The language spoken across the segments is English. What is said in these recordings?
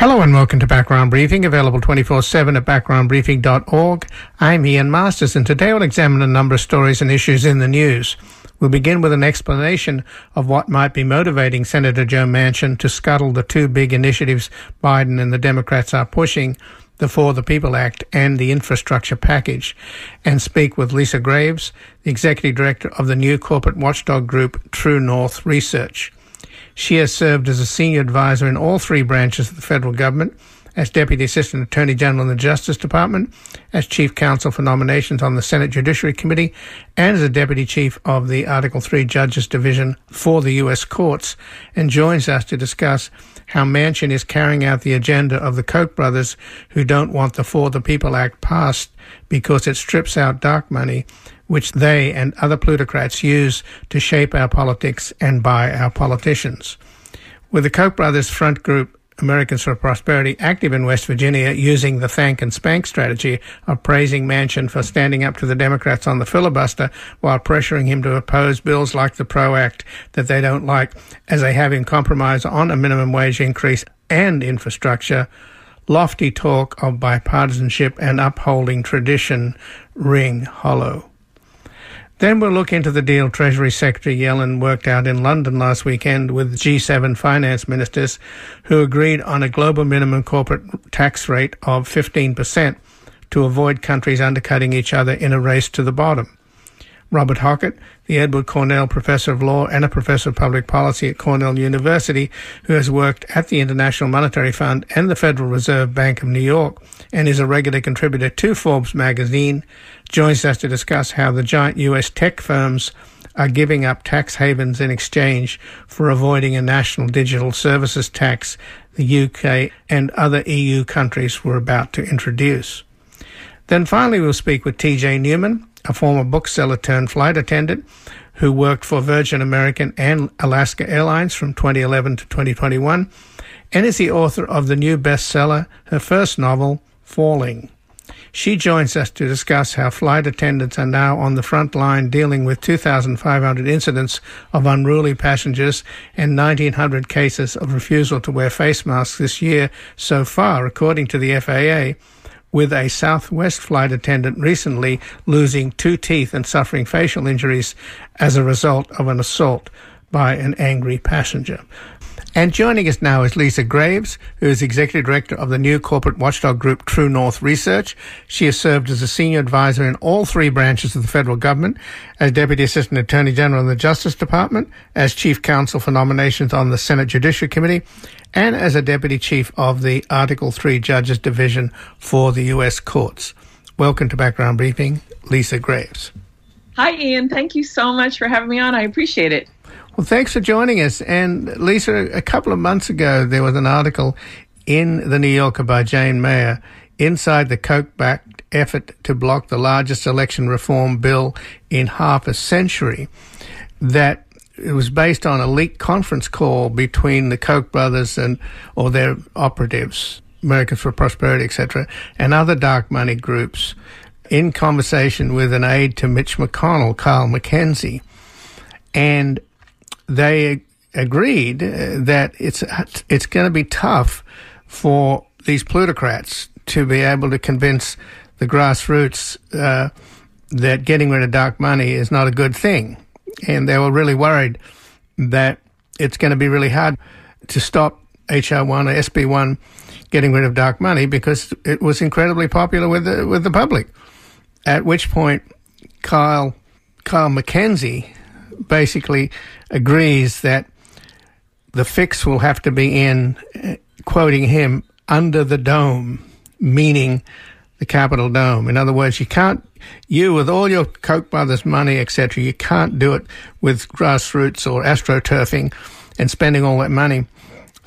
Hello and welcome to Background Briefing, available 24 7 at backgroundbriefing.org. I'm Ian Masters, and today we'll examine a number of stories and issues in the news. We'll begin with an explanation of what might be motivating Senator Joe Manchin to scuttle the two big initiatives Biden and the Democrats are pushing the For the People Act and the infrastructure package, and speak with Lisa Graves, the executive director of the new corporate watchdog group True North Research. She has served as a senior advisor in all three branches of the federal government as Deputy Assistant Attorney General in the Justice Department, as Chief Counsel for Nominations on the Senate Judiciary Committee, and as a Deputy Chief of the Article 3 Judges Division for the U.S. Courts, and joins us to discuss how Manchin is carrying out the agenda of the Koch brothers who don't want the For the People Act passed because it strips out dark money, which they and other plutocrats use to shape our politics and buy our politicians. With the Koch brothers front group Americans for Prosperity active in West Virginia using the thank and spank strategy of praising Manchin for standing up to the Democrats on the filibuster while pressuring him to oppose bills like the PRO Act that they don't like, as they have him compromise on a minimum wage increase and infrastructure. Lofty talk of bipartisanship and upholding tradition ring hollow. Then we'll look into the deal Treasury Secretary Yellen worked out in London last weekend with G7 finance ministers who agreed on a global minimum corporate tax rate of 15% to avoid countries undercutting each other in a race to the bottom. Robert Hockett, the Edward Cornell Professor of Law and a Professor of Public Policy at Cornell University, who has worked at the International Monetary Fund and the Federal Reserve Bank of New York and is a regular contributor to Forbes magazine, joins us to discuss how the giant U.S. tech firms are giving up tax havens in exchange for avoiding a national digital services tax the UK and other EU countries were about to introduce. Then finally, we'll speak with TJ Newman, a former bookseller turned flight attendant who worked for Virgin American and Alaska Airlines from 2011 to 2021, and is the author of the new bestseller, her first novel, Falling. She joins us to discuss how flight attendants are now on the front line dealing with 2,500 incidents of unruly passengers and 1,900 cases of refusal to wear face masks this year so far, according to the FAA with a Southwest flight attendant recently losing two teeth and suffering facial injuries as a result of an assault by an angry passenger. And joining us now is Lisa Graves, who is Executive Director of the new corporate watchdog group True North Research. She has served as a senior advisor in all three branches of the federal government, as Deputy Assistant Attorney General in the Justice Department, as Chief Counsel for Nominations on the Senate Judiciary Committee, and as a Deputy Chief of the Article 3 Judges Division for the U.S. Courts. Welcome to Background Briefing, Lisa Graves. Hi, Ian. Thank you so much for having me on. I appreciate it. Well, thanks for joining us. And Lisa, a couple of months ago, there was an article in the New Yorker by Jane Mayer inside the Koch backed effort to block the largest election reform bill in half a century that it was based on a leaked conference call between the Koch brothers and or their operatives, Americans for Prosperity, etc., and other dark money groups in conversation with an aide to Mitch McConnell, Kyle McKenzie. And they agreed uh, that it's it's going to be tough for these plutocrats to be able to convince the grassroots uh, that getting rid of dark money is not a good thing, and they were really worried that it's going to be really hard to stop HR one or SB one getting rid of dark money because it was incredibly popular with the with the public. At which point, Kyle Kyle McKenzie basically agrees that the fix will have to be in, uh, quoting him, under the dome, meaning the Capitol Dome. In other words, you can't, you with all your Koch brothers money, etc., you can't do it with grassroots or astroturfing and spending all that money.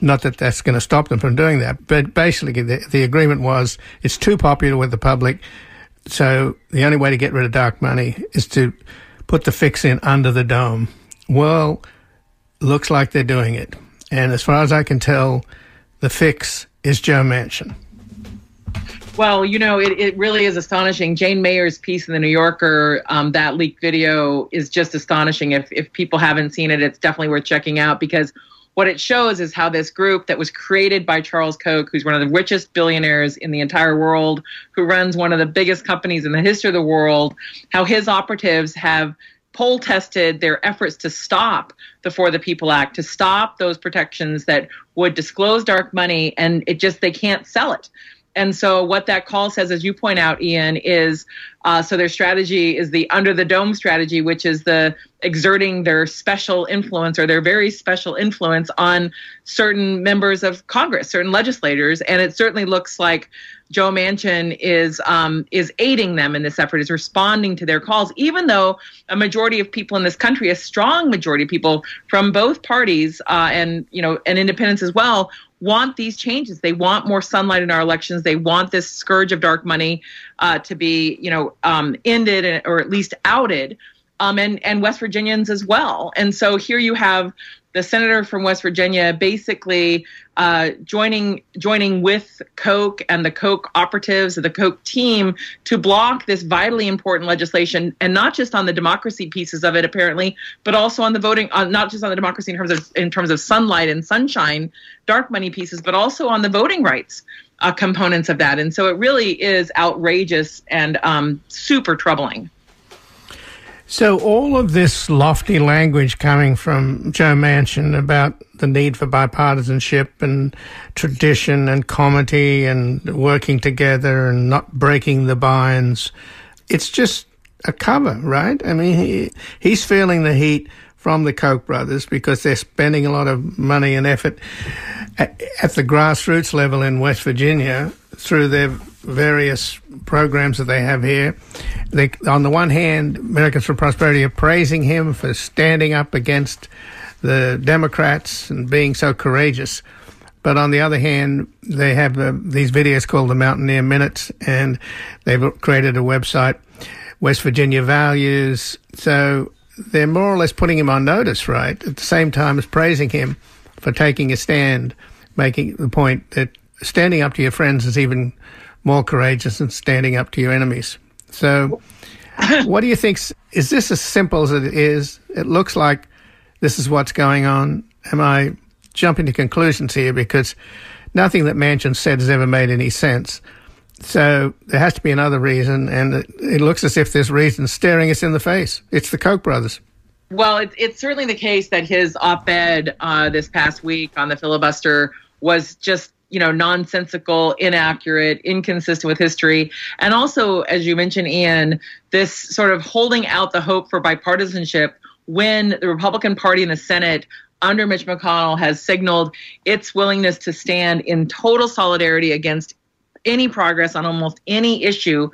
Not that that's going to stop them from doing that, but basically the, the agreement was it's too popular with the public. So the only way to get rid of dark money is to put the fix in under the dome. Well, looks like they're doing it. And as far as I can tell, the fix is Joe Manchin. Well, you know, it, it really is astonishing. Jane Mayer's piece in the New Yorker, um, that leaked video is just astonishing. If, if people haven't seen it, it's definitely worth checking out because what it shows is how this group that was created by Charles Koch, who's one of the richest billionaires in the entire world, who runs one of the biggest companies in the history of the world, how his operatives have poll tested their efforts to stop the For the People Act, to stop those protections that would disclose dark money, and it just, they can't sell it. And so, what that call says, as you point out, Ian, is uh, so their strategy is the under the dome strategy, which is the exerting their special influence or their very special influence on certain members of Congress, certain legislators. And it certainly looks like Joe Manchin is um, is aiding them in this effort, is responding to their calls, even though a majority of people in this country, a strong majority of people from both parties uh, and you know and independents as well, want these changes. They want more sunlight in our elections. They want this scourge of dark money uh, to be, you know, um, ended or at least outed, um, and and West Virginians as well. And so here you have the senator from West Virginia basically uh, joining joining with Koch and the Koch operatives, the Koch team, to block this vitally important legislation, and not just on the democracy pieces of it, apparently, but also on the voting, on, not just on the democracy in terms of in terms of sunlight and sunshine, dark money pieces, but also on the voting rights uh, components of that. And so it really is outrageous and um, super troubling. So, all of this lofty language coming from Joe Manchin about the need for bipartisanship and tradition and comity and working together and not breaking the binds, it's just a cover, right? I mean, he, he's feeling the heat from the Koch brothers because they're spending a lot of money and effort at, at the grassroots level in West Virginia through their various programs that they have here. They, on the one hand, Americans for Prosperity are praising him for standing up against the Democrats and being so courageous. But on the other hand, they have uh, these videos called the Mountaineer Minutes, and they've created a website, West Virginia Values. So they're more or less putting him on notice, right? At the same time as praising him for taking a stand, making the point that standing up to your friends is even more courageous than standing up to your enemies. So, what do you think? Is this as simple as it is? It looks like this is what's going on. Am I jumping to conclusions here? Because nothing that Manchin said has ever made any sense. So there has to be another reason, and it, it looks as if this reason staring us in the face. It's the Koch brothers. Well, it, it's certainly the case that his op-ed uh, this past week on the filibuster was just you know nonsensical inaccurate inconsistent with history. And also as you mentioned ian this sort of holding out the hope for bipartisanship when the republican party in the senate under mitch mcconnell has signaled its willingness to stand in total solidarity against any progress on almost any issue,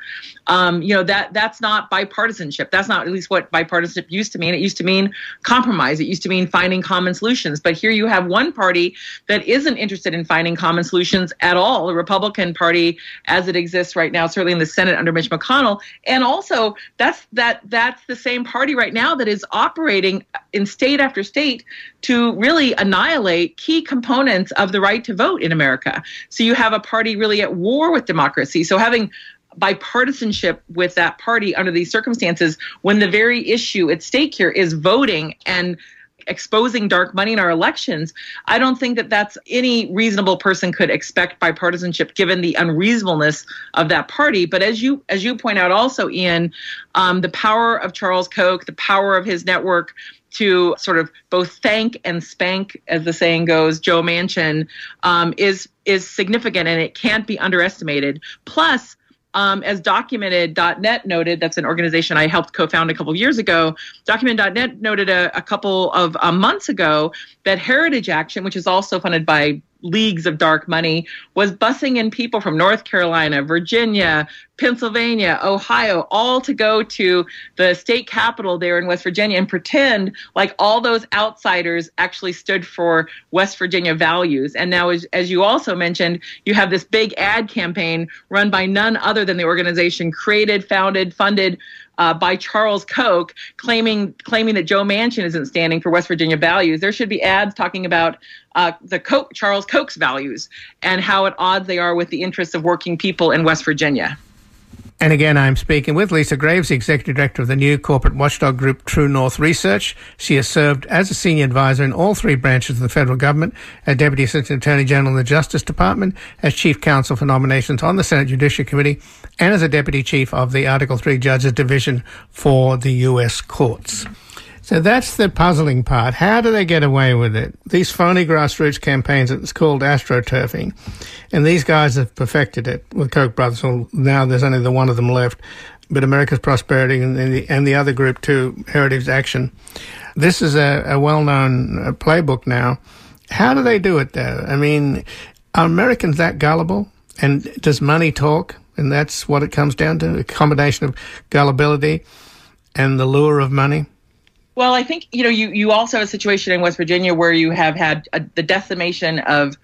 um, you know that that's not bipartisanship. That's not at least what bipartisanship used to mean. It used to mean compromise. It used to mean finding common solutions. But here you have one party that isn't interested in finding common solutions at all. The Republican Party, as it exists right now, certainly in the Senate under Mitch McConnell, and also that's that that's the same party right now that is operating in state after state to really annihilate key components of the right to vote in America. So you have a party really at war with democracy. So having bipartisanship with that party under these circumstances when the very issue at stake here is voting and exposing dark money in our elections i don't think that that's any reasonable person could expect bipartisanship given the unreasonableness of that party but as you as you point out also ian um, the power of charles koch the power of his network to sort of both thank and spank, as the saying goes, Joe Manchin, um, is is significant and it can't be underestimated. Plus, um, as documented.net noted, that's an organization I helped co found a couple years ago. Documented.net noted a, a couple of uh, months ago that Heritage Action, which is also funded by leagues of dark money, was busing in people from North Carolina, Virginia, Pennsylvania, Ohio, all to go to the state capitol there in West Virginia and pretend like all those outsiders actually stood for West Virginia values. And now, as, as you also mentioned, you have this big ad campaign run by none other than the organization created, founded, funded uh, by Charles Koch claiming claiming that Joe Manchin isn't standing for West Virginia values. There should be ads talking about uh, the Koch, Charles Koch's values and how at odds they are with the interests of working people in West Virginia. And again, I'm speaking with Lisa Graves, Executive Director of the new corporate watchdog group True North Research. She has served as a senior advisor in all three branches of the federal government, as Deputy Assistant Attorney General in the Justice Department, as Chief Counsel for Nominations on the Senate Judiciary Committee, and as a Deputy Chief of the Article 3 Judges Division for the U.S. Courts. So that's the puzzling part. How do they get away with it? These phony grassroots campaigns, it's called astroturfing. And these guys have perfected it with Koch brothers. Well, now there's only the one of them left. But America's Prosperity and the, and the other group too, Heritage Action. This is a, a well-known uh, playbook now. How do they do it though? I mean, are Americans that gullible? And does money talk? And that's what it comes down to, a combination of gullibility and the lure of money? Well, I think you know you you also have a situation in West Virginia where you have had a, the decimation of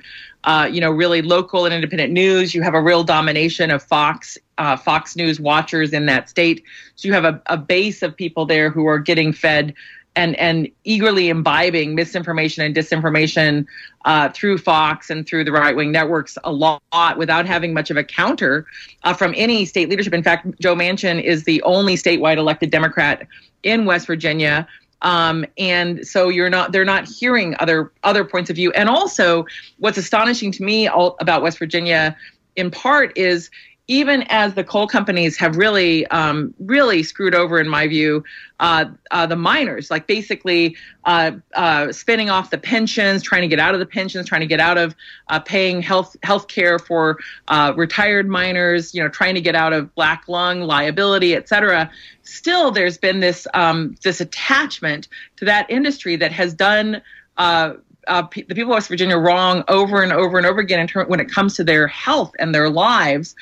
uh, you know really local and independent news. You have a real domination of Fox uh, Fox News watchers in that state. So you have a, a base of people there who are getting fed and and eagerly imbibing misinformation and disinformation uh, through Fox and through the right wing networks a lot without having much of a counter uh, from any state leadership. In fact, Joe Manchin is the only statewide elected Democrat in West Virginia um, and so you're not they're not hearing other other points of view. And also what's astonishing to me all, about west virginia in part is even as the coal companies have really, um, really screwed over, in my view, uh, uh, the miners, like basically uh, uh spinning off the pensions, trying to get out of the pensions, trying to get out of uh, paying health health care for uh, retired miners, you know, trying to get out of black lung liability, et cetera. Still, there's been this um, this attachment to that industry that has done uh, the people of West Virginia wrong over and over and over again in term, when it comes to their health and their lives.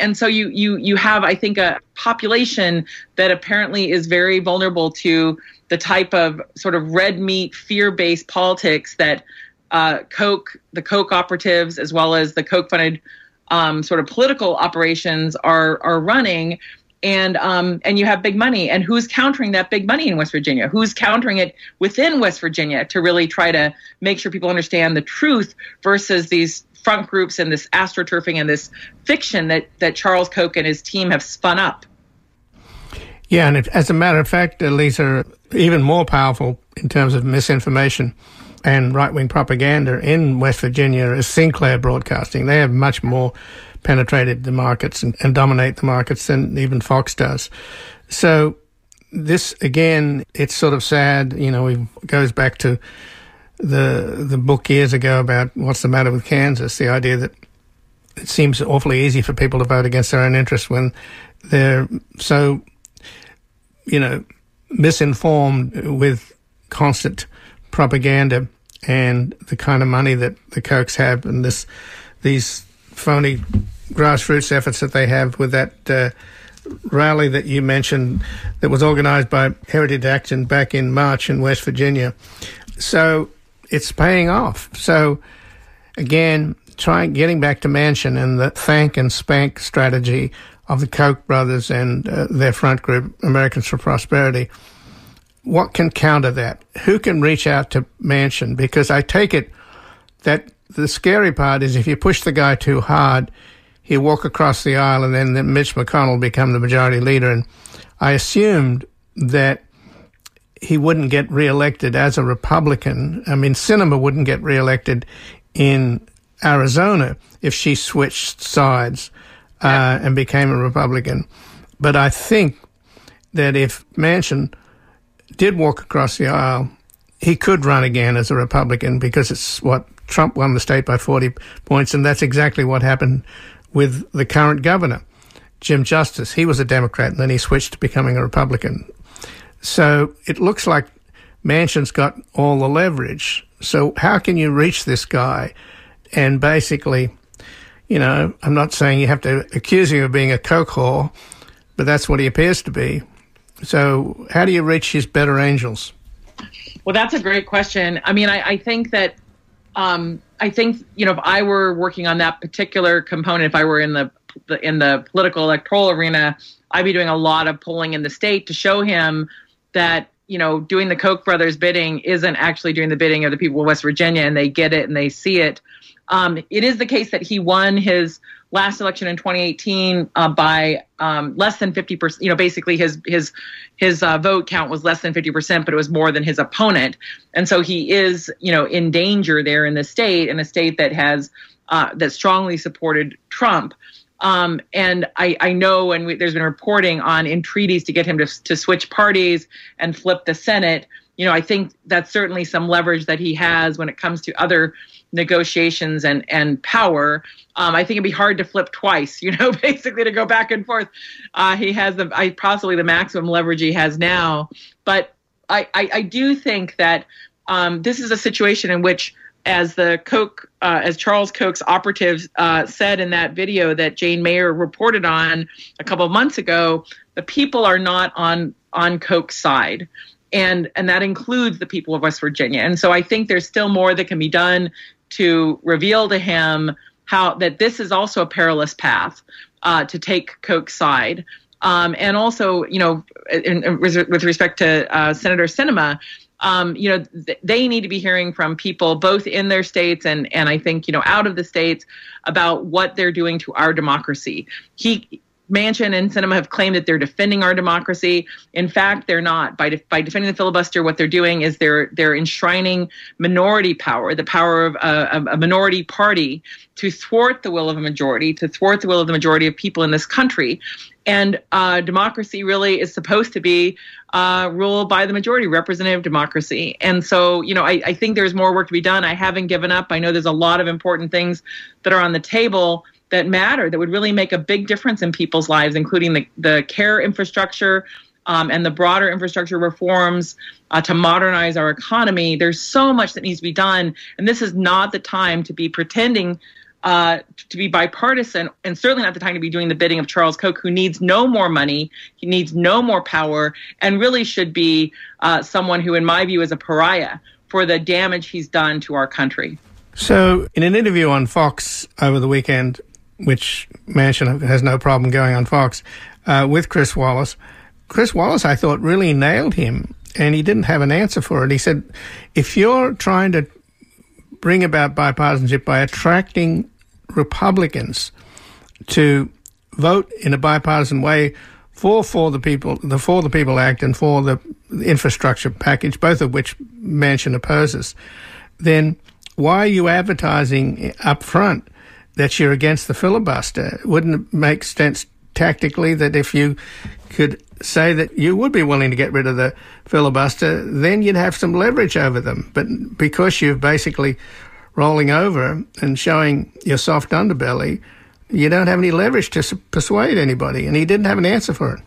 And so you you you have, I think, a population that apparently is very vulnerable to the type of sort of red meat, fear-based politics that uh, Koch, the Koch operatives, as well as the Koch funded um, sort of political operations are are running. And um, and you have big money. And who's countering that big money in west virginia? Who's countering it within west virginia to really try to make sure people understand the truth versus these front groups and this astroturfing and this fiction that that charles koch and his team have spun up yeah and as a matter of fact uh, lisa even more powerful in terms of misinformation and right-wing propaganda in west virginia is sinclair broadcasting they have much more penetrated the markets and, and dominate the markets than even Fox does. So this again, it's sort of sad. You know, it goes back to the the book years ago about what's the matter with Kansas. The idea that it seems awfully easy for people to vote against their own interests when they're so, you know, misinformed with constant propaganda and the kind of money that the Kochs have and this these phony grassroots efforts that they have with that uh, rally that you mentioned that was organized by Heritage Action back in March in West Virginia. So it's paying off. So again, trying getting back to Manchin and the thank and spank strategy of the Koch brothers and uh, their front group, Americans for Prosperity. What can counter that? Who can reach out to Manchin? Because I take it that the scary part is if you push the guy too hard, he'll walk across the aisle and then Mitch McConnell become the majority leader. And I assumed that he wouldn't get reelected as a Republican. I mean, Sinema wouldn't get reelected in Arizona if she switched sides uh, and became a Republican. But I think that if Manchin did walk across the aisle, he could run again as a Republican because it's what Trump won the state by 40 points, and that's exactly what happened with the current governor, Jim Justice. He was a Democrat and then he switched to becoming a Republican. So it looks like Manchin's got all the leverage. So how can you reach this guy and basically, you know, I'm not saying you have to accuse him of being a Koch whore, but that's what he appears to be. So how do you reach his better angels? Well, that's a great question. I mean, I, I think that um, I think you know if I were working on that particular component, if I were in the, the in the political electoral arena, I'd be doing a lot of polling in the state to show him that you know doing the Koch brothers bidding isn't actually doing the bidding of the people of West Virginia, and they get it and they see it. Um, it is the case that he won his last election in 2018 uh, by um, less than 50 percent. You know, basically his his his uh, vote count was less than 50 percent, but it was more than his opponent, and so he is you know in danger there in the state, in a state that has uh, that strongly supported Trump. Um, and I, I know, and we, there's been reporting on entreaties to get him to, to switch parties and flip the Senate. You know, I think that's certainly some leverage that he has when it comes to other negotiations and and power. Um, I think it'd be hard to flip twice. You know, basically to go back and forth. Uh, he has the I, possibly the maximum leverage he has now, but I I, I do think that um, this is a situation in which as the Koch, uh, as Charles Koch's operative uh, said in that video that Jane Mayer reported on a couple of months ago, the people are not on on Koch's side, and and that includes the people of West Virginia. And so I think there's still more that can be done to reveal to him how that this is also a perilous path uh, to take Koch's side. Um, and also, you know, in, in, with respect to uh, Senator Sinema, um, you know, th- they need to be hearing from people both in their states and and I think you know out of the states about what they're doing to our democracy. He Manchin and Sinema have claimed that they're defending our democracy. In fact, they're not. By de- by defending the filibuster, what they're doing is they're they're enshrining minority power, the power of a, a minority party, to thwart the will of a majority, to thwart the will of the majority of people in this country. And uh, democracy really is supposed to be uh, ruled by the majority, representative democracy. And so, you know, I, I think there's more work to be done. I haven't given up. I know there's a lot of important things that are on the table that matter that would really make a big difference in people's lives, including the, the care infrastructure um, and the broader infrastructure reforms uh, to modernize our economy. There's so much that needs to be done. And this is not the time to be pretending uh, to be bipartisan, and certainly not the time to be doing the bidding of Charles Koch, who needs no more money, he needs no more power, and really should be uh, someone who, in my view, is a pariah for the damage he's done to our country. So, in an interview on Fox over the weekend, which Manchin has no problem going on Fox, uh, with Chris Wallace, Chris Wallace, I thought, really nailed him, and he didn't have an answer for it. He said, if you're trying to bring about bipartisanship by attracting Republicans to vote in a bipartisan way for for the people, the For the People Act and for the infrastructure package, both of which Manchin opposes, then why are you advertising up front that you're against the filibuster? Wouldn't it make sense tactically that if you could say that you would be willing to get rid of the filibuster, then you'd have some leverage over them. But because you've basically rolling over and showing your soft underbelly, you don't have any leverage to persuade anybody. And he didn't have an answer for it.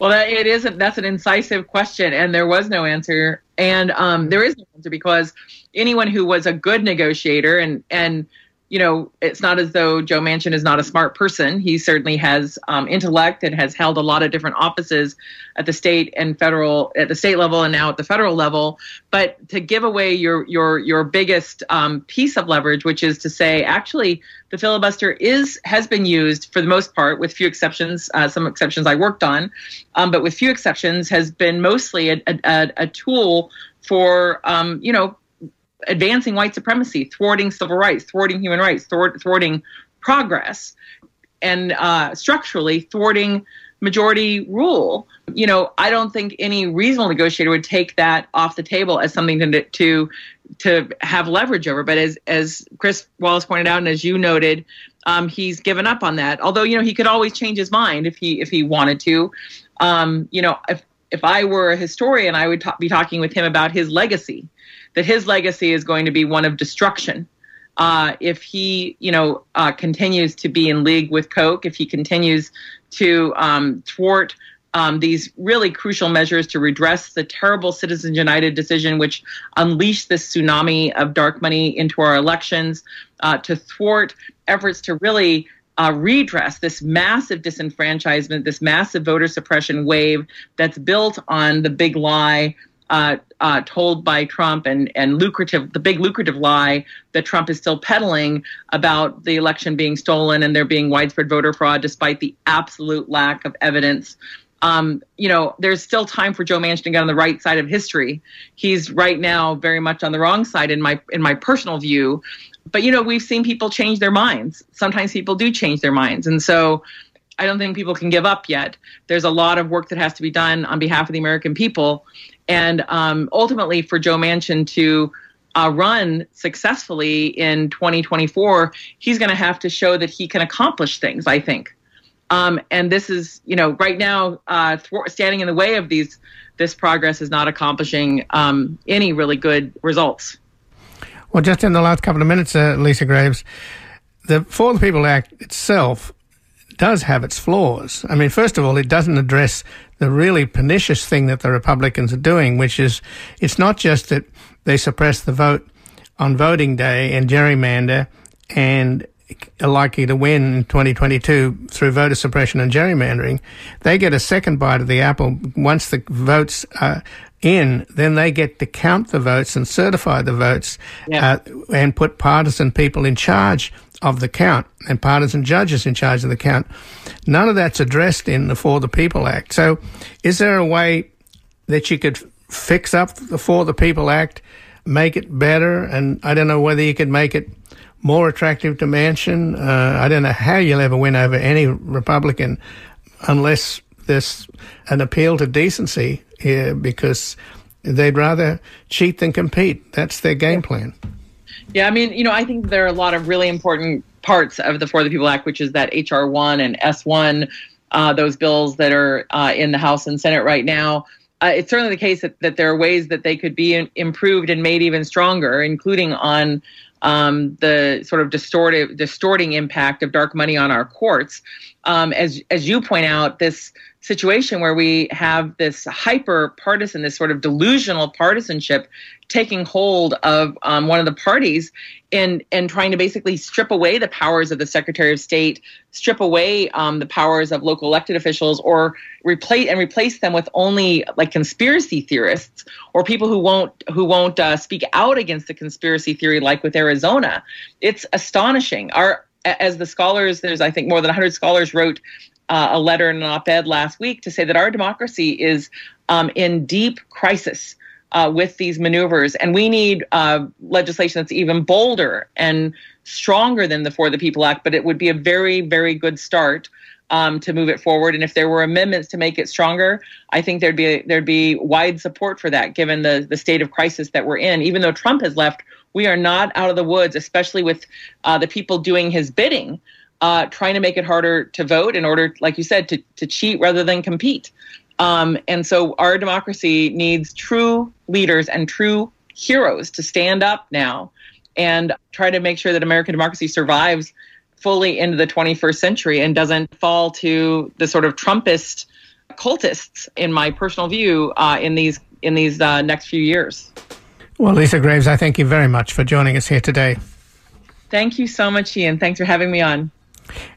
Well, that, it isn't. That's an incisive question, and there was no answer. And um, there is no answer because anyone who was a good negotiator and and you know, it's not as though Joe Manchin is not a smart person. He certainly has um, intellect and has held a lot of different offices at the state and federal, at the state level and now at the federal level. But to give away your your your biggest um, piece of leverage, which is to say, actually, the filibuster is has been used for the most part, with few exceptions. Uh, some exceptions I worked on, um, but with few exceptions, has been mostly a, a, a tool for um, you know advancing white supremacy, thwarting civil rights, thwarting human rights, thwart, thwarting progress, and uh, structurally thwarting majority rule. You know, I don't think any reasonable negotiator would take that off the table as something to to to have leverage over. But as as Chris Wallace pointed out, and as you noted, um, he's given up on that. Although you know he could always change his mind if he if he wanted to. Um, you know, if if I were a historian, I would ta- be talking with him about his legacy that his legacy is going to be one of destruction. Uh, if he, you know, uh, continues to be in league with Koch, if he continues to um, thwart um, these really crucial measures to redress the terrible Citizens United decision, which unleashed this tsunami of dark money into our elections, uh, to thwart efforts to really uh, redress this massive disenfranchisement, this massive voter suppression wave that's built on the big lie uh, uh, told by Trump and and lucrative the big lucrative lie that Trump is still peddling about the election being stolen and there being widespread voter fraud despite the absolute lack of evidence. Um, you know, there's still time for Joe Manchin to get on the right side of history. He's right now very much on the wrong side in my in my personal view. but you know, we've seen people change their minds. Sometimes people do change their minds, and so I don't think people can give up yet. There's a lot of work that has to be done on behalf of the American people, and um, ultimately for Joe Manchin to uh, run successfully in 2024, he's going to have to show that he can accomplish things. I think, um, and this is you know right now uh, standing in the way of these this progress is not accomplishing um, any really good results. Well, just in the last couple of minutes, uh, Lisa Graves, the For the People Act itself does have its flaws. I mean, first of all, it doesn't address the really pernicious thing that the Republicans are doing, which is it's not just that they suppress the vote on voting day and gerrymander and are likely to win in 2022 through voter suppression and gerrymandering, they get a second bite of the apple once the votes are in. Then they get to count the votes and certify the votes yeah. uh, and put partisan people in charge of the count and partisan judges in charge of the count. None of that's addressed in the For the People Act. So, is there a way that you could fix up the For the People Act, make it better? And I don't know whether you could make it more attractive to Manchin. Uh, I don't know how you'll ever win over any Republican unless there's an appeal to decency here because they'd rather cheat than compete. That's their game plan. Yeah, I mean, you know, I think there are a lot of really important parts of the For the People Act, which is that HR 1 and S 1, uh, those bills that are uh, in the House and Senate right now. Uh, it's certainly the case that, that there are ways that they could be in, improved and made even stronger, including on um, the sort of distorted, distorting impact of dark money on our courts. Um, as as you point out, this situation where we have this hyper partisan, this sort of delusional partisanship taking hold of um, one of the parties and and trying to basically strip away the powers of the Secretary of State, strip away um, the powers of local elected officials, or replace and replace them with only like conspiracy theorists or people who won't who won't uh, speak out against the conspiracy theory, like with Arizona. It's astonishing. Our as the scholars, there's I think more than 100 scholars wrote uh, a letter and an op-ed last week to say that our democracy is um, in deep crisis uh, with these maneuvers. And we need uh, legislation that's even bolder and stronger than the For the People Act, but it would be a very, very good start. Um, to move it forward, and if there were amendments to make it stronger, I think there'd be there'd be wide support for that, given the the state of crisis that we're in. Even though Trump has left, we are not out of the woods, especially with uh, the people doing his bidding, uh, trying to make it harder to vote in order, like you said, to to cheat rather than compete. Um, and so our democracy needs true leaders and true heroes to stand up now and try to make sure that American democracy survives fully into the 21st century and doesn't fall to the sort of Trumpist cultists, in my personal view, uh, in these in these uh, next few years. Well, Lisa Graves, I thank you very much for joining us here today. Thank you so much, Ian. Thanks for having me on.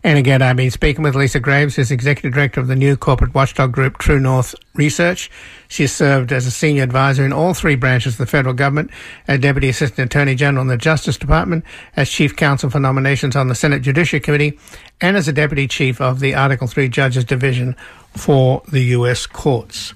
And again, I've been speaking with Lisa Graves, who's Executive Director of the new corporate watchdog group True North Research. She served as a senior advisor in all three branches of the federal government, as Deputy Assistant Attorney General in the Justice Department, as Chief Counsel for Nominations on the Senate Judiciary Committee, and as a Deputy Chief of the Article 3 Judges Division for the U.S. Courts.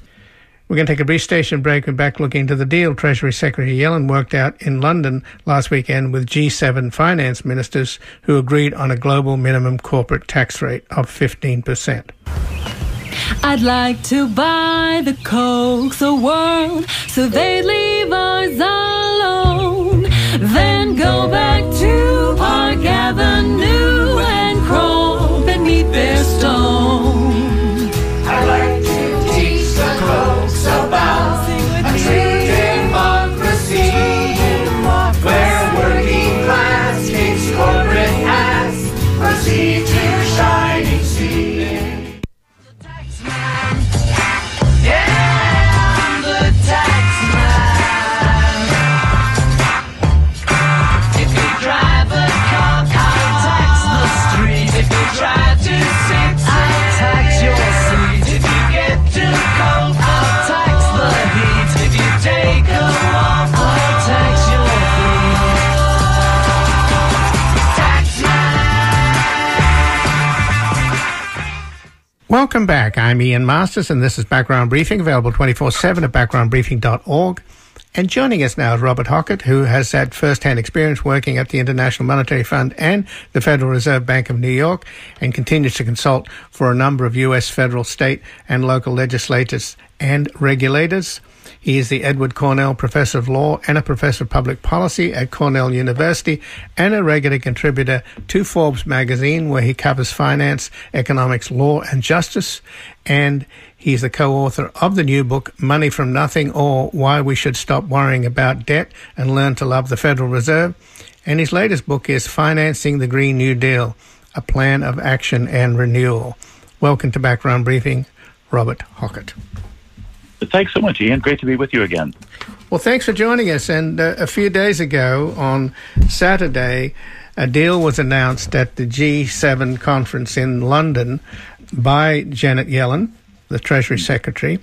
We're going to take a brief station break and back looking into the deal Treasury Secretary Yellen worked out in London last weekend with G7 finance ministers who agreed on a global minimum corporate tax rate of 15%. I'd like to buy the Coke the world so they leave us alone. Welcome back. I'm Ian Masters, and this is Background Briefing, available 24 7 at backgroundbriefing.org. And joining us now is Robert Hockett, who has had first-hand experience working at the International Monetary Fund and the Federal Reserve Bank of New York and continues to consult for a number of U.S. federal, state, and local legislators and regulators. He is the Edward Cornell Professor of Law and a Professor of Public Policy at Cornell University and a regular contributor to Forbes magazine where he covers finance, economics, law, and justice. And he's the co-author of the new book, Money from Nothing or Why We Should Stop Worrying About Debt and Learn to Love the Federal Reserve. And his latest book is Financing the Green New Deal, a plan of action and renewal. Welcome to Background Briefing, Robert Hockett. Thanks so much, Ian. Great to be with you again. Well, thanks for joining us. And uh, a few days ago, on Saturday, a deal was announced at the G7 conference in London by Janet Yellen, the Treasury Secretary.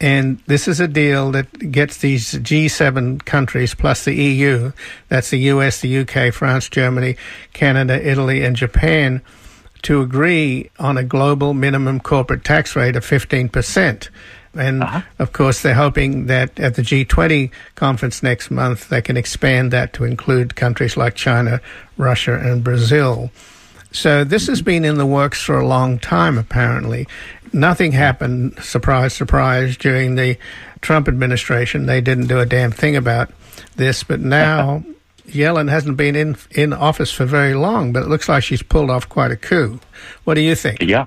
And this is a deal that gets these G7 countries plus the EU, that's the US, the UK, France, Germany, Canada, Italy, and Japan, to agree on a global minimum corporate tax rate of 15%. And Uh-huh. of course, they're hoping that at the G20 conference next month, they can expand that to include countries like China, Russia, and Brazil. So this has been in the works for a long time, apparently. Nothing happened, surprise, surprise, during the Trump administration. They didn't do a damn thing about this, but now Yellen hasn't been in, in office for very long, but it looks like she's pulled off quite a coup. What do you think? Yeah.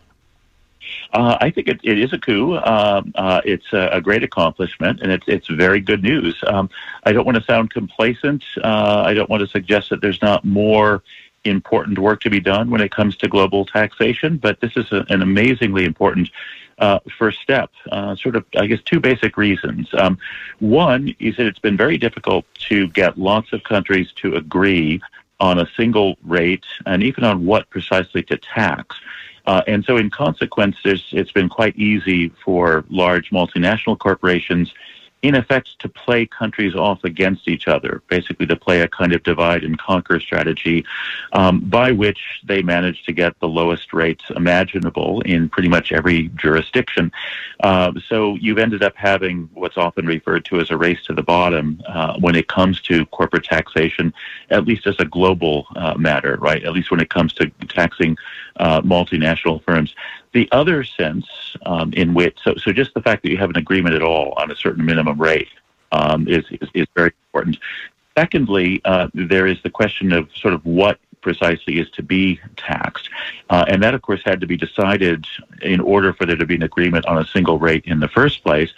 Uh, I think it, it is a coup. Um, uh, it's a, a great accomplishment, and it's it's very good news. Um, I don't want to sound complacent. Uh, I don't want to suggest that there's not more important work to be done when it comes to global taxation, but this is a, an amazingly important uh, first step. Uh, sort of, I guess, two basic reasons. Um, one is that it's been very difficult to get lots of countries to agree on a single rate and even on what precisely to tax. Uh, and so, in consequence, there's, it's been quite easy for large multinational corporations, in effect, to play countries off against each other, basically to play a kind of divide and conquer strategy, um, by which they manage to get the lowest rates imaginable in pretty much every jurisdiction. Uh, so, you've ended up having what's often referred to as a race to the bottom uh, when it comes to corporate taxation, at least as a global uh, matter, right? At least when it comes to taxing uh, multinational firms. The other sense um, in which, so, so just the fact that you have an agreement at all on a certain minimum rate um, is, is, is very important. Secondly, uh, there is the question of sort of what precisely is to be taxed. Uh, and that, of course, had to be decided in order for there to be an agreement on a single rate in the first place.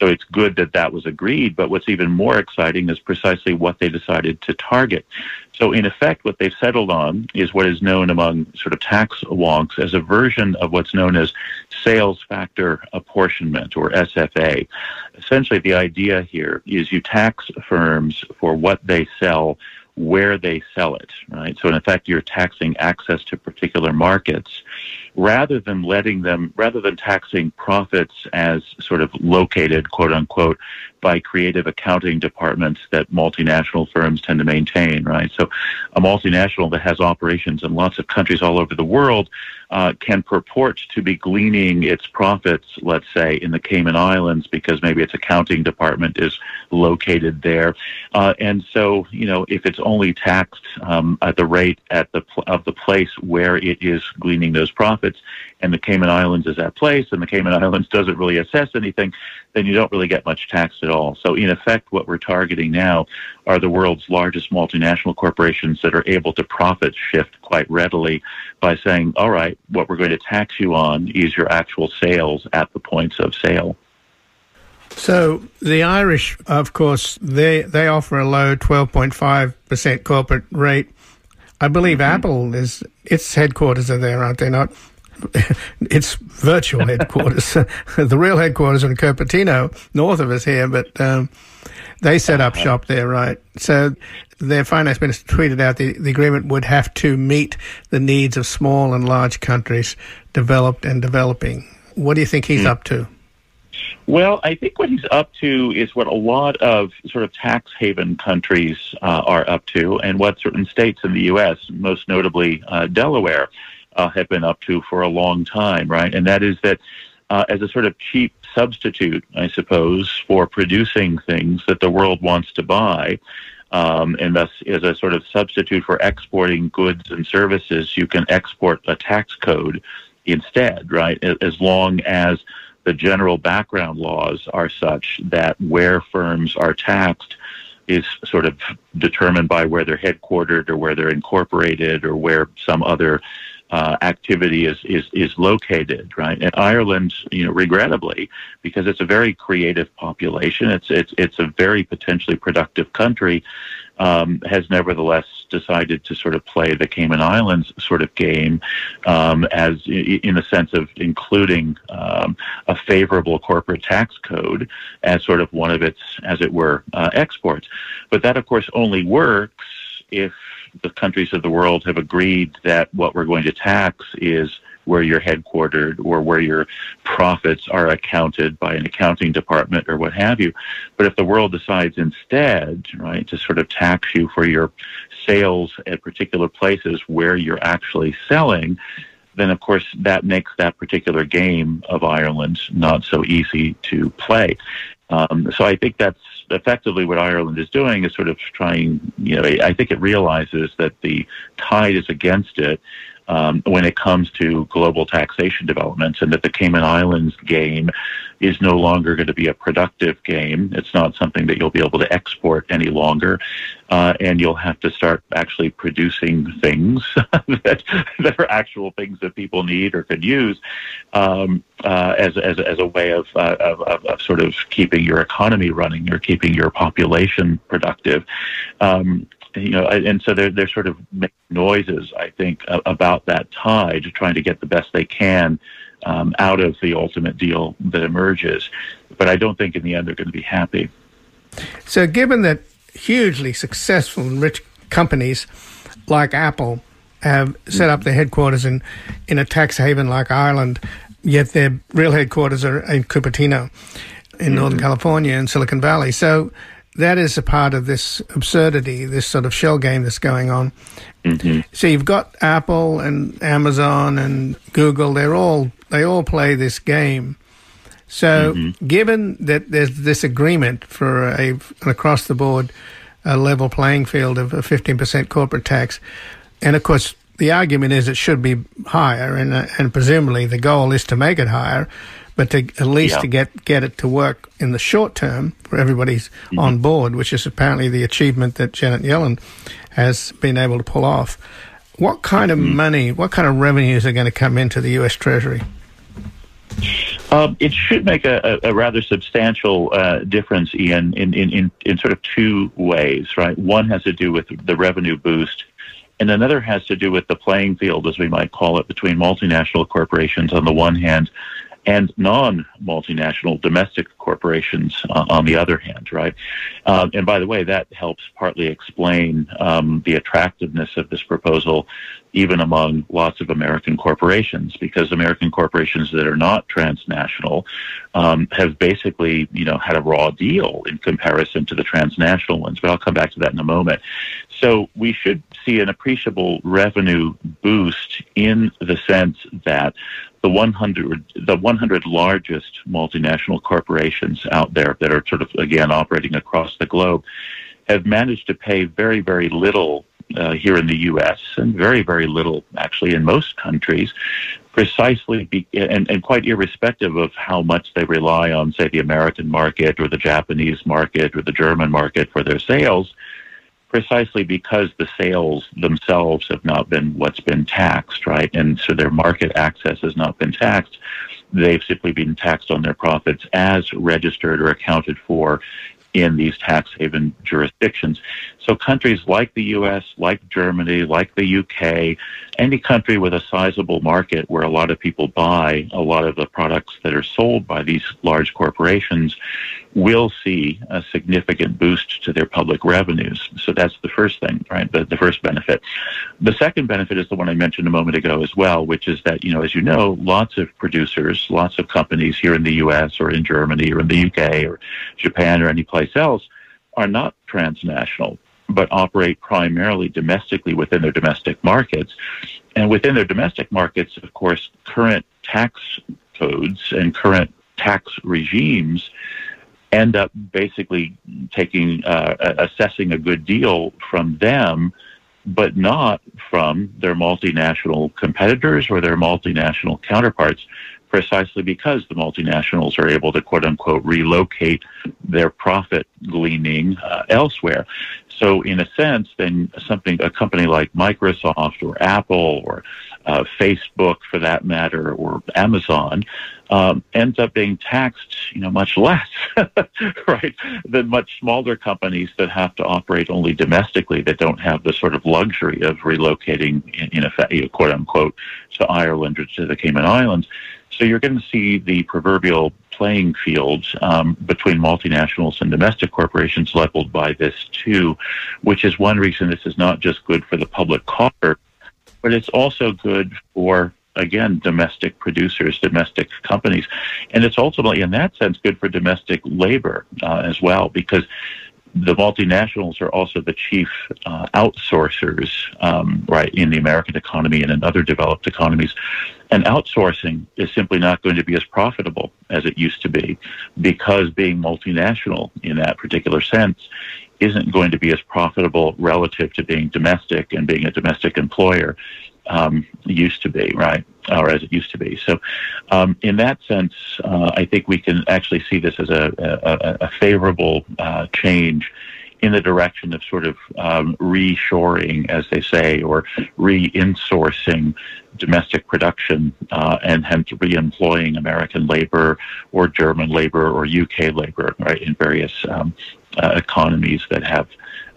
So it's good that that was agreed. But what's even more exciting is precisely what they decided to target. So, in effect, what they've settled on is what is known among sort of tax wonks as a version of what's known as sales factor apportionment, or SFA. Essentially, the idea here is you tax firms for what they sell where they sell it, right? So in effect, you're taxing access to particular markets rather than letting them, rather than taxing profits as sort of located, quote unquote, by creative accounting departments that multinational firms tend to maintain, right? So a multinational that has operations in lots of countries all over the world uh, can purport to be gleaning its profits, let's say, in the Cayman Islands because maybe its accounting department is located there. Uh, and so, you know, if it's only taxed um, at the rate at the pl- of the place where it is gleaning those profits, and the Cayman Islands is that place, and the Cayman Islands doesn't really assess anything, then you don't really get much tax at all. So, in effect, what we're targeting now are the world's largest multinational corporations that are able to profit shift quite readily by saying, all right, what we're going to tax you on is your actual sales at the points of sale. So the Irish, of course, they they offer a low 12.5% corporate rate. I believe mm-hmm. Apple is its headquarters are there, aren't they not? it's virtual headquarters. the real headquarters are in Cupertino, north of us here, but um, they set up shop there, right? So their finance minister tweeted out the, the agreement would have to meet the needs of small and large countries, developed and developing. What do you think he's up to? Well, I think what he's up to is what a lot of sort of tax haven countries uh, are up to, and what certain states in the U.S., most notably uh, Delaware, uh, have been up to for a long time, right? And that is that uh, as a sort of cheap substitute, I suppose, for producing things that the world wants to buy. Um, and thus, as a sort of substitute for exporting goods and services, you can export a tax code instead, right? As long as the general background laws are such that where firms are taxed is sort of determined by where they're headquartered or where they're incorporated or where some other uh, activity is, is is located, right? And Ireland, you know, regrettably, because it's a very creative population, it's it's it's a very potentially productive country um, has nevertheless decided to sort of play the Cayman Islands sort of game um, as in the sense of including um, a favorable corporate tax code as sort of one of its, as it were, uh, exports. But that, of course, only works if the countries of the world have agreed that what we're going to tax is where you're headquartered or where your profits are accounted by an accounting department or what have you. But if the world decides instead, right, to sort of tax you for your sales at particular places where you're actually selling, then of course that makes that particular game of Ireland not so easy to play. Um, so I think that's effectively what Ireland is doing is sort of trying, you know, I think it realizes that the tide is against it um, when it comes to global taxation developments, and that the Cayman Islands game is no longer going to be a productive game. It's not something that you'll be able to export any longer, uh, and you'll have to start actually producing things that that are actual things that people need or could use um, uh, as, as as a way of, uh, of, of of sort of keeping your economy running or keeping your population productive. Um, you know, and so they're they're sort of making noises, I think, about that tide, trying to get the best they can um, out of the ultimate deal that emerges. But I don't think in the end they're going to be happy. So, given that hugely successful and rich companies like Apple have set up their headquarters in, in a tax haven like Ireland, yet their real headquarters are in Cupertino in mm-hmm. Northern California in Silicon Valley. So that is a part of this absurdity, this sort of shell game that's going on. Mm-hmm. So you've got Apple and Amazon and Google; they're all they all play this game. So, mm-hmm. given that there's this agreement for a an across the board a level playing field of a 15% corporate tax, and of course the argument is it should be higher, and uh, and presumably the goal is to make it higher but to at least yeah. to get get it to work in the short term for everybody's mm-hmm. on board, which is apparently the achievement that Janet Yellen has been able to pull off. What kind of mm-hmm. money, what kind of revenues are going to come into the U.S. Treasury? Um, it should make a, a, rather substantial uh, difference, Ian, in, in, in, in sort of two ways, right? One has to do with the revenue boost and another has to do with the playing field, as we might call it, between multinational corporations on the one hand and non-multinational domestic corporations uh, on the other hand, right? Um, and by the way, that helps partly explain um, the attractiveness of this proposal, even among lots of American corporations, because American corporations that are not transnational um, have basically, you know, had a raw deal in comparison to the transnational ones. But I'll come back to that in a moment. So we should see an appreciable revenue boost in the sense that the 100 the 100 largest multinational corporations out there that are sort of again operating across the globe have managed to pay very very little uh, here in the U.S. and very very little actually in most countries precisely be, and, and quite irrespective of how much they rely on say the American market or the Japanese market or the German market for their sales precisely because the sales themselves have not been what's been taxed, right? And so their market access has not been taxed. They've simply been taxed on their profits as registered or accounted for in these tax haven jurisdictions. So countries like the US, like Germany, like the UK, any country with a sizable market where a lot of people buy a lot of the products that are sold by these large corporations will see a significant boost to their public revenues. So that's the first thing, right? The, the first benefit. The second benefit is the one I mentioned a moment ago as well, which is that, you know, as you know, lots of producers, lots of companies here in the US or in Germany or in the UK or Japan or any place else are not transnational but operate primarily domestically within their domestic markets. And within their domestic markets, of course, current tax codes and current tax regimes end up basically taking uh, assessing a good deal from them but not from their multinational competitors or their multinational counterparts precisely because the multinationals are able to quote unquote relocate their profit gleaning uh, elsewhere. So, in a sense, then something a company like Microsoft or Apple or uh, Facebook, for that matter, or Amazon, um, ends up being taxed, you know, much less, right, than much smaller companies that have to operate only domestically that don't have the sort of luxury of relocating, in, in effect, you know, quote unquote, to Ireland or to the Cayman Islands. So you're going to see the proverbial playing field um, between multinationals and domestic corporations leveled by this too, which is one reason this is not just good for the public coffers, but it's also good for again domestic producers, domestic companies, and it's ultimately in that sense good for domestic labor uh, as well because the multinationals are also the chief uh, outsourcers, um, right, in the American economy and in other developed economies. And outsourcing is simply not going to be as profitable as it used to be because being multinational in that particular sense isn't going to be as profitable relative to being domestic and being a domestic employer um, used to be, right? Or as it used to be. So, um, in that sense, uh, I think we can actually see this as a, a, a favorable uh, change in the direction of sort of um, reshoring, as they say, or re-insourcing domestic production uh, and hence re-employing American labor or German labor or UK labor, right, in various um, uh, economies that have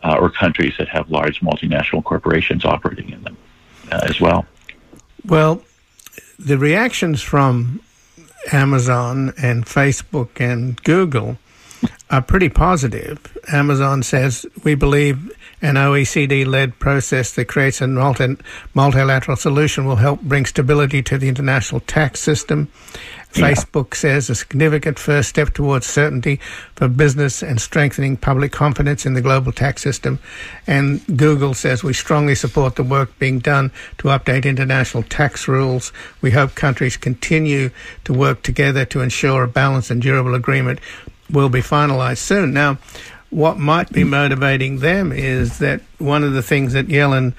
uh, or countries that have large multinational corporations operating in them uh, as well. Well, the reactions from Amazon and Facebook and Google are pretty positive. Amazon says we believe an OECD led process that creates a multi- multilateral solution will help bring stability to the international tax system. Yeah. Facebook says a significant first step towards certainty for business and strengthening public confidence in the global tax system. And Google says we strongly support the work being done to update international tax rules. We hope countries continue to work together to ensure a balanced and durable agreement will be finalized soon. Now, what might be motivating them is that one of the things that Yellen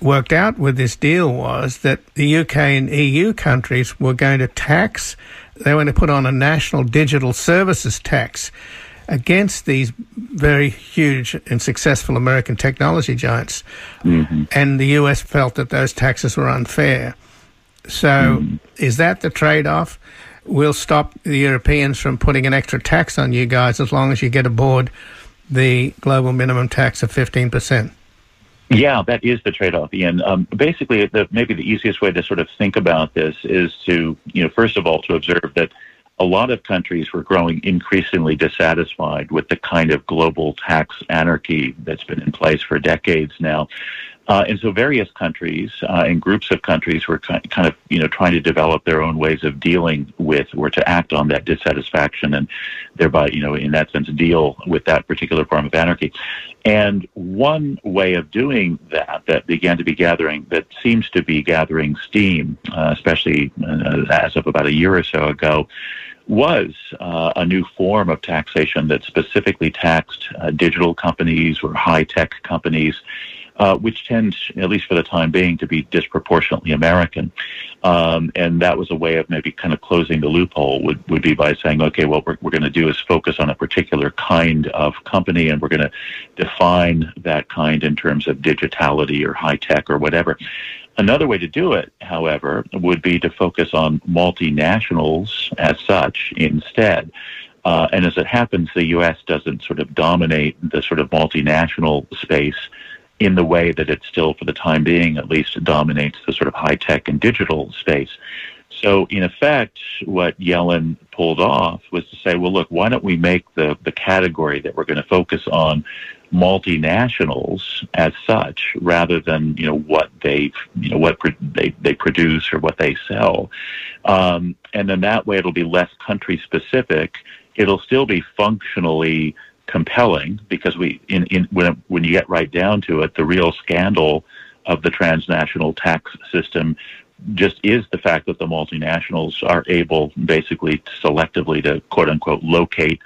worked out with this deal was that the UK and EU countries were going to tax, they were going to put on a national digital services tax against these very huge and successful American technology giants. Mm-hmm. And the US felt that those taxes were unfair. So, mm-hmm. is that the trade off? We'll stop the Europeans from putting an extra tax on you guys as long as you get aboard the global minimum tax of 15%. Yeah, that is the trade-off, Ian. Um, basically, the, maybe the easiest way to sort of think about this is to, you know, first of all, to observe that a lot of countries were growing increasingly dissatisfied with the kind of global tax anarchy that's been in place for decades now. Uh, and so various countries uh, and groups of countries were kind of, you know, trying to develop their own ways of dealing with or to act on that dissatisfaction and thereby, you know, in that sense, deal with that particular form of anarchy. And one way of doing that that began to be gathering, that seems to be gathering steam, uh, especially uh, as of about a year or so ago, was uh, a new form of taxation that specifically taxed uh, digital companies or high tech companies uh, which tends, at least for the time being, to be disproportionately American. Um, and that was a way of maybe kind of closing the loophole would, would be by saying, okay, what we're going to do is focus on a particular kind of company and we're going to define that kind in terms of digitality or high tech or whatever. Another way to do it, however, would be to focus on multinationals as such instead. Uh, and as it happens, the U.S. doesn't sort of dominate the sort of multinational space in the way that it still, for the time being at least, dominates the sort of high tech and digital space. So, in effect, what Yellen pulled off was to say, well, look, why don't we make the, the category that we're going to focus on multinationals as such, rather than you know what they you know what they they produce or what they sell, um, and then that way it'll be less country specific. It'll still be functionally compelling because we in, in when when you get right down to it, the real scandal of the transnational tax system just is the fact that the multinationals are able basically selectively to quote unquote locate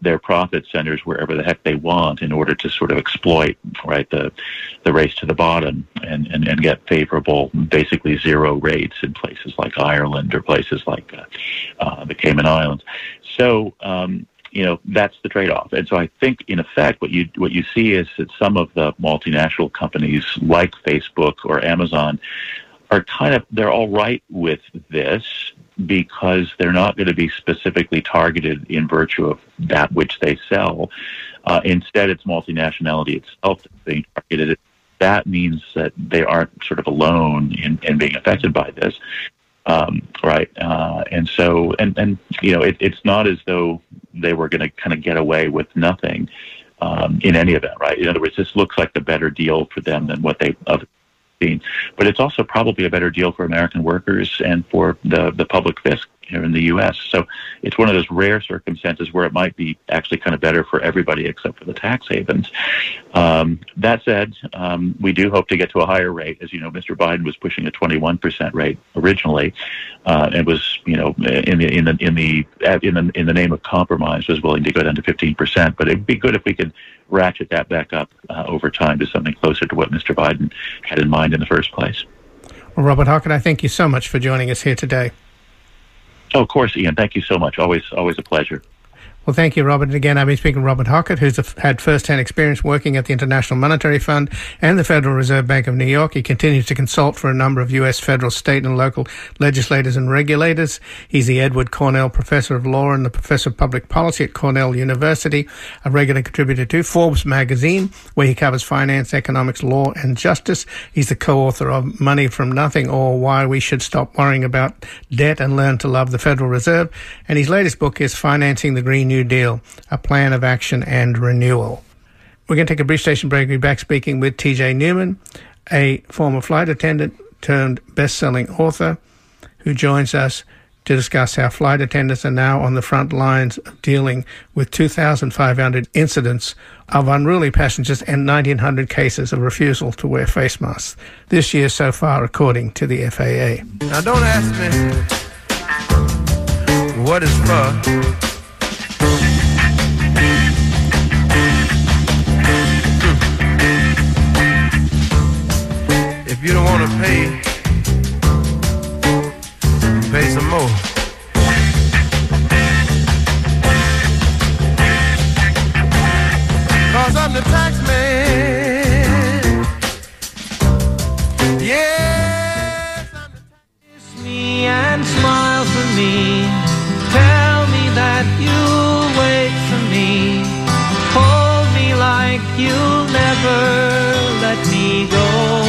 their profit centers wherever the heck they want in order to sort of exploit right the the race to the bottom and, and, and get favorable basically zero rates in places like Ireland or places like uh, uh, the Cayman Islands. So um, you know that's the trade-off, and so I think in effect what you what you see is that some of the multinational companies like Facebook or Amazon are kind of they're all right with this because they're not going to be specifically targeted in virtue of that which they sell. Uh, instead, it's multinationality itself that's being targeted. That means that they aren't sort of alone in, in being affected by this. Um, right. Uh, and so, and, and, you know, it, it's not as though they were going to kind of get away with nothing um, in any event, right? In other words, this looks like the better deal for them than what they but it's also probably a better deal for American workers and for the, the public fisc here in the U.S. So it's one of those rare circumstances where it might be actually kind of better for everybody except for the tax havens. Um, that said, um, we do hope to get to a higher rate. As you know, Mr. Biden was pushing a 21% rate originally, uh, and was you know in the in the in the in the in the name of compromise was willing to go down to 15%. But it'd be good if we could ratchet that back up uh, over time to something closer to what Mr. Biden had in mind in the first place. Well, Robert Hockett, I thank you so much for joining us here today. Oh, of course, Ian. Thank you so much. Always, always a pleasure. Well, thank you, Robert. Again, I've been speaking to Robert Hockett, who's had first-hand experience working at the International Monetary Fund and the Federal Reserve Bank of New York. He continues to consult for a number of U.S. federal, state, and local legislators and regulators. He's the Edward Cornell Professor of Law and the Professor of Public Policy at Cornell University, a regular contributor to Forbes magazine, where he covers finance, economics, law, and justice. He's the co-author of Money from Nothing or Why We Should Stop Worrying About Debt and Learn to Love the Federal Reserve. And his latest book is Financing the Green New Deal, a plan of action and renewal. We're going to take a brief station break. We'll be back speaking with TJ Newman, a former flight attendant turned best-selling author who joins us to discuss how flight attendants are now on the front lines of dealing with 2,500 incidents of unruly passengers and 1,900 cases of refusal to wear face masks this year so far, according to the FAA. Now don't ask me what is for. If you don't want to pay, pay some more. Cause I'm the tax man. Yes, I'm the Kiss me and smile for me. Tell me that you'll wait for me. Hold me like you'll never let me go.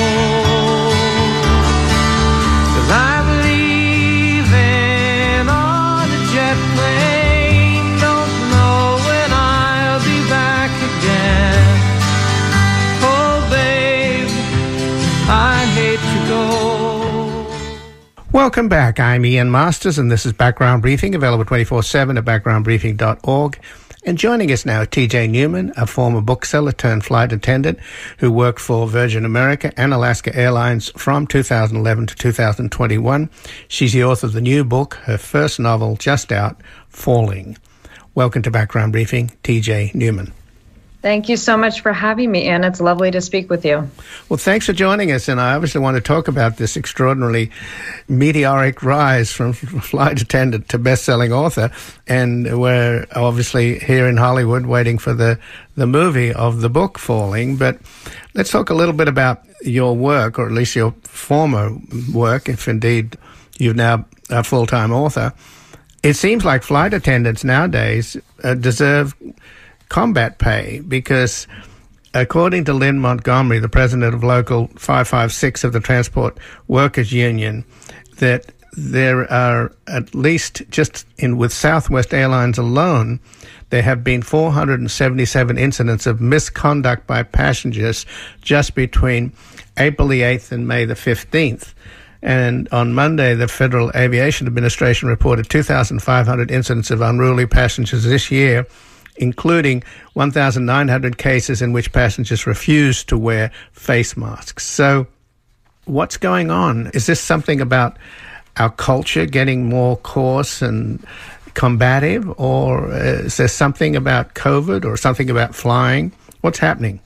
Welcome back. I'm Ian Masters, and this is Background Briefing, available 24 7 at backgroundbriefing.org. And joining us now, TJ Newman, a former bookseller turned flight attendant who worked for Virgin America and Alaska Airlines from 2011 to 2021. She's the author of the new book, her first novel just out, Falling. Welcome to Background Briefing, TJ Newman. Thank you so much for having me, Anne. It's lovely to speak with you. Well, thanks for joining us. And I obviously want to talk about this extraordinarily meteoric rise from flight attendant to best selling author. And we're obviously here in Hollywood waiting for the, the movie of the book falling. But let's talk a little bit about your work, or at least your former work, if indeed you're now a full time author. It seems like flight attendants nowadays uh, deserve combat pay because according to Lynn Montgomery, the president of Local 556 of the Transport Workers Union, that there are at least just in with Southwest Airlines alone, there have been 477 incidents of misconduct by passengers just between April the 8th and May the 15th. And on Monday, the Federal Aviation Administration reported 2,500 incidents of unruly passengers this year, including 1,900 cases in which passengers refused to wear face masks. So, what's going on? Is this something about our culture getting more coarse and combative, or uh, is there something about COVID or something about flying? What's happening?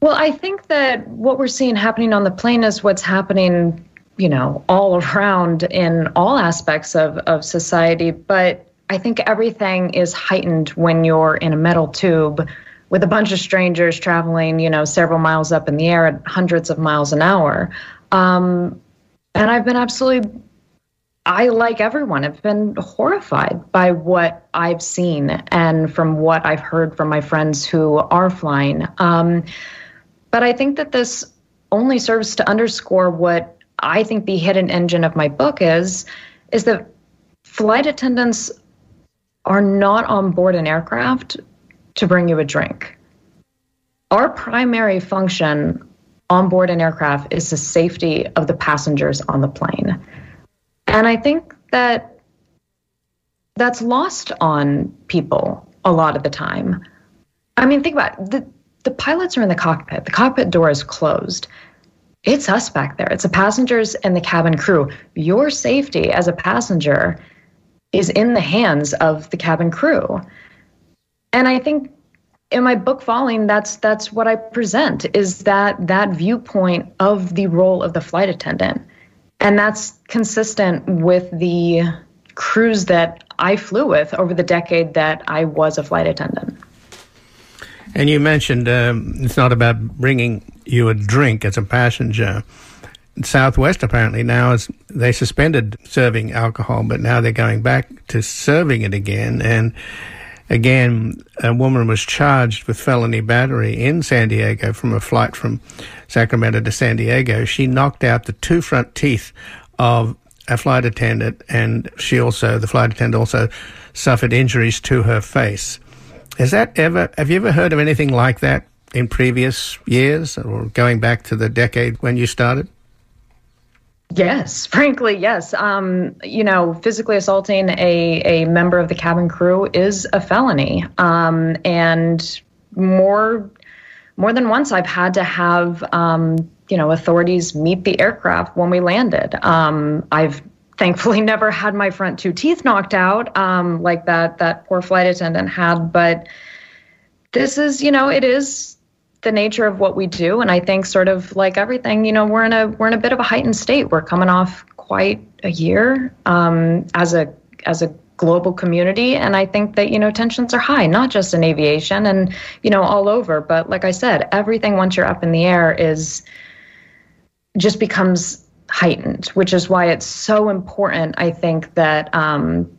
Well, I think that what we're seeing happening on the plane is what's happening, you know, all around in all aspects of, of society. But I think everything is heightened when you're in a metal tube with a bunch of strangers traveling, you know, several miles up in the air at hundreds of miles an hour. Um, and I've been absolutely, I, like everyone, have been horrified by what I've seen and from what I've heard from my friends who are flying. Um, but I think that this only serves to underscore what I think the hidden engine of my book is, is that flight attendants are not on board an aircraft to bring you a drink. Our primary function on board an aircraft is the safety of the passengers on the plane. And I think that that's lost on people a lot of the time. I mean, think about it. The, the pilots are in the cockpit, the cockpit door is closed. It's us back there, it's the passengers and the cabin crew. Your safety as a passenger is in the hands of the cabin crew. And I think in my book falling that's that's what i present is that that viewpoint of the role of the flight attendant and that's consistent with the crews that i flew with over the decade that i was a flight attendant And you mentioned um, it's not about bringing you a drink as a passenger. Southwest apparently now is they suspended serving alcohol, but now they're going back to serving it again. And again, a woman was charged with felony battery in San Diego from a flight from Sacramento to San Diego. She knocked out the two front teeth of a flight attendant, and she also, the flight attendant also suffered injuries to her face. Has that ever, have you ever heard of anything like that in previous years or going back to the decade when you started? Yes, frankly, yes. Um, you know, physically assaulting a, a member of the cabin crew is a felony. Um, and more more than once I've had to have um, you know, authorities meet the aircraft when we landed. Um, I've thankfully never had my front two teeth knocked out um, like that that poor flight attendant had, but this is, you know, it is the nature of what we do. And i think sort of like everything you know we're in a we're in a bit of a heightened state. We're coming off quite a year um, as a as a global community. And i think that you know tensions are high not just in aviation and you know all over. But like i said everything once you're up in the air is just becomes heightened which is why it's so important i think that um,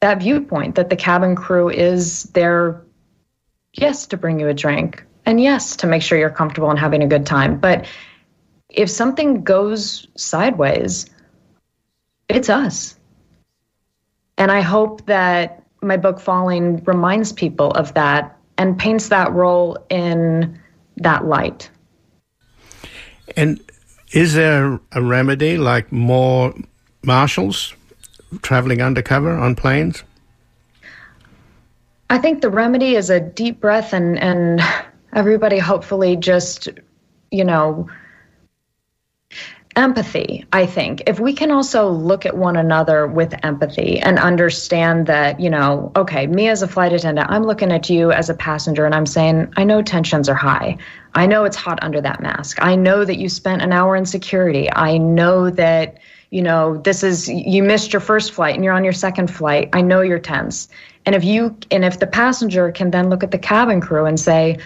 that viewpoint that the cabin crew is there yes to bring you a drink and yes to make sure you're comfortable and having a good time. But if something goes sideways it's us. And i hope that my book falling reminds people of that and paints that role in that light. And is there a remedy like more marshals traveling undercover on planes? I think the remedy is a deep breath and and everybody hopefully just you know empathy i think. If we can also look at one another with empathy and understand that you know okay me as a flight attendant i'm looking at you as a passenger and i'm saying i know tensions are high. I know it's hot under that mask. I know that you spent an hour in security. I know that you know this is you missed your first flight and you're on your second flight. I know you're tense. And if you and if the passenger can then look at the cabin crew and say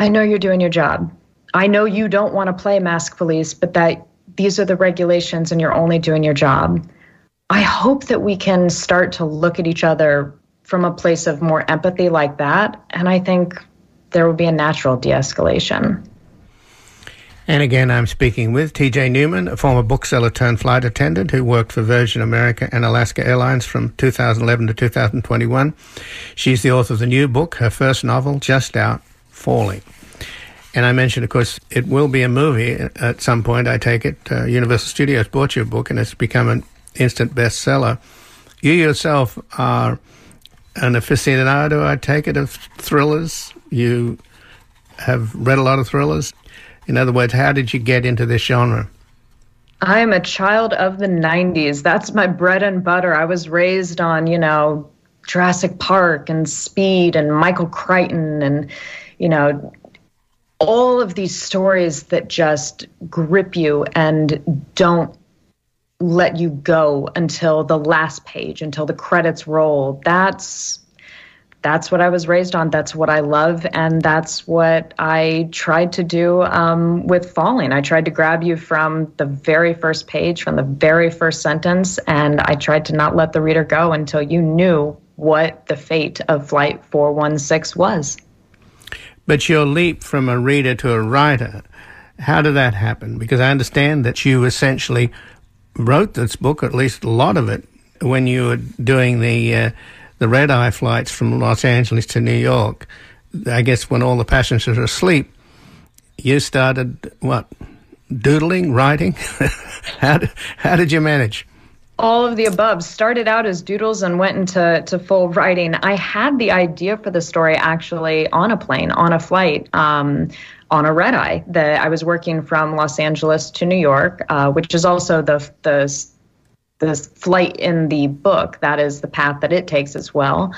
I know you're doing your job. I know you don't want to play mask police, but that these are the regulations and you're only doing your job. I hope that we can start to look at each other from a place of more empathy like that. And I think there will be a natural de escalation. And again, I'm speaking with TJ Newman, a former bookseller turned flight attendant who worked for Virgin America and Alaska Airlines from 2011 to 2021. She's the author of the new book, her first novel, just out, Falling. And I mentioned, of course, it will be a movie at some point, I take it. Uh, Universal Studios bought your book and it's become an instant bestseller. You yourself are an aficionado, I take it, of thrillers. You have read a lot of thrillers. In other words, how did you get into this genre? I am a child of the 90s. That's my bread and butter. I was raised on, you know, Jurassic Park and Speed and Michael Crichton and, you know, all of these stories that just grip you and don't let you go until the last page, until the credits roll. That's that's what I was raised on. That's what I love, and that's what I tried to do um, with Falling. I tried to grab you from the very first page, from the very first sentence, and I tried to not let the reader go until you knew what the fate of Flight 416 was. But your leap from a reader to a writer, how did that happen? Because I understand that you essentially wrote this book, at least a lot of it, when you were doing the uh, the red eye flights from Los Angeles to New York. I guess when all the passengers are asleep, you started what doodling, writing. how did, how did you manage? All of the above. Started out as doodles and went into to full writing. I had the idea for the story actually on a plane on a flight um, on a red eye that i was working from los angeles to new york uh, which is also the the the flight in the book that is the path that it takes as well.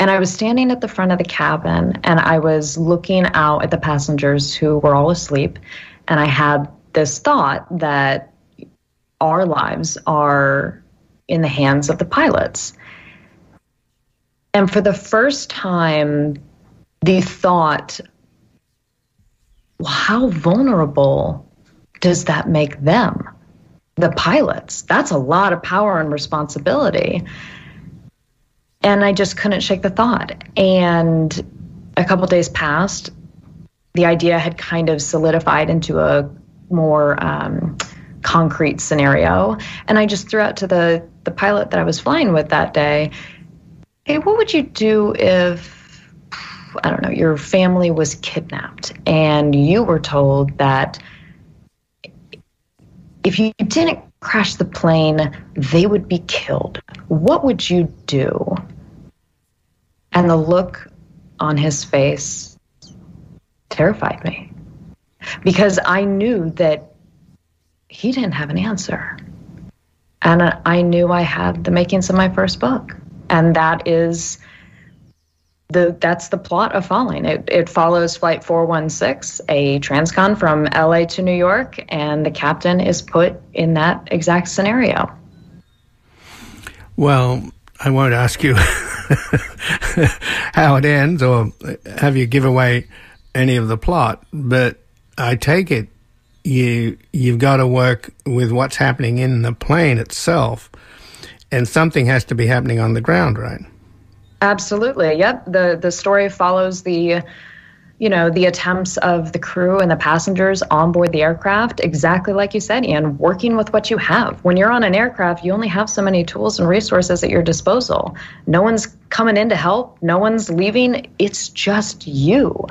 And I was standing at the front of the cabin and I was looking out at the passengers who were all asleep. And I had this thought that our lives are in the hands of the pilots. And for the first time, the thought, well, how vulnerable does that make them? The pilots. That's a lot of power and responsibility. And I just couldn't shake the thought. And a couple days passed. The idea had kind of solidified into a more um, concrete scenario. And I just threw out to the, the pilot that I was flying with that day, hey, what would you do if, I don't know, your family was kidnapped and you were told that if you didn't crash the plane, they would be killed? What would you do? And the look on his face terrified me because I knew that he didn't have an answer. And I knew I had the makings of my first book. And that is the that's the plot of Falling. It, it follows Flight 416, a transcon from LA to New York, and the captain is put in that exact scenario. Well, I won't ask you how it ends or have you give away any of the plot, but I take it you you've got to work with what's happening in the plane itself, and something has to be happening on the ground, right? Absolutely. Yep. The the story follows the you know the attempts of the crew and the passengers on board the aircraft exactly like you said ian working with what you have when you're on an aircraft you only have so many tools and resources at your disposal no one's coming in to help no one's leaving it's just you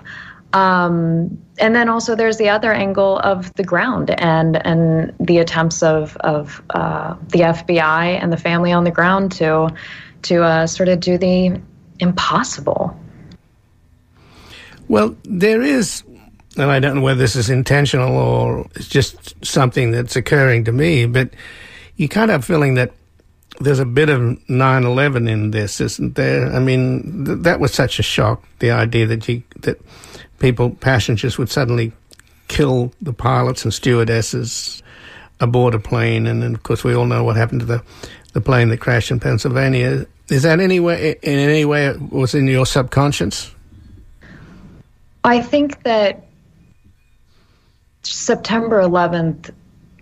um, and then also there's the other angle of the ground and and the attempts of of uh, the FBI and the family on the ground to to uh, sort of do the impossible. Well, there is, and I don't know whether this is intentional or it's just something that's occurring to me, but you kind of feeling that there's a bit of 9/11 in this, isn't there? I mean, th- that was such a shock. The idea that you that people, passengers, would suddenly kill the pilots and stewardesses aboard a plane, and then of course we all know what happened to the the plane that crashed in Pennsylvania. Is that any way, in any way, it was in your subconscious? I think that September 11th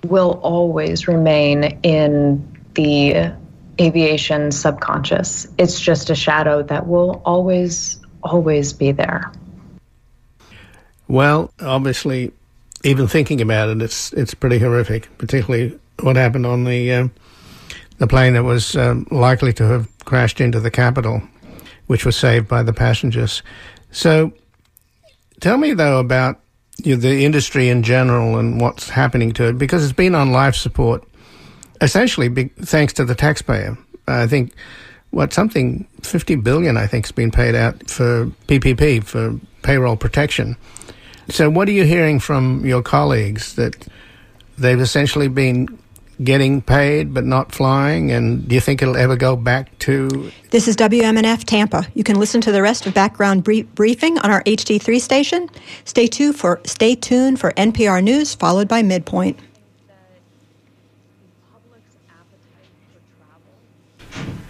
will always remain in the aviation subconscious. It's just a shadow that will always, always be there. Well, obviously, even thinking about it, it's it's pretty horrific. Particularly what happened on the um, the plane that was um, likely to have crashed into the Capitol, which was saved by the passengers. So, tell me though about you know, the industry in general and what's happening to it, because it's been on life support, essentially big, thanks to the taxpayer. I think what something fifty billion I think has been paid out for PPP for payroll protection So, what are you hearing from your colleagues that they've essentially been getting paid but not flying? And do you think it'll ever go back to? This is WMNF Tampa. You can listen to the rest of background Brie- briefing on our HD3 station. Stay tuned for stay tuned for NPR news followed by Midpoint.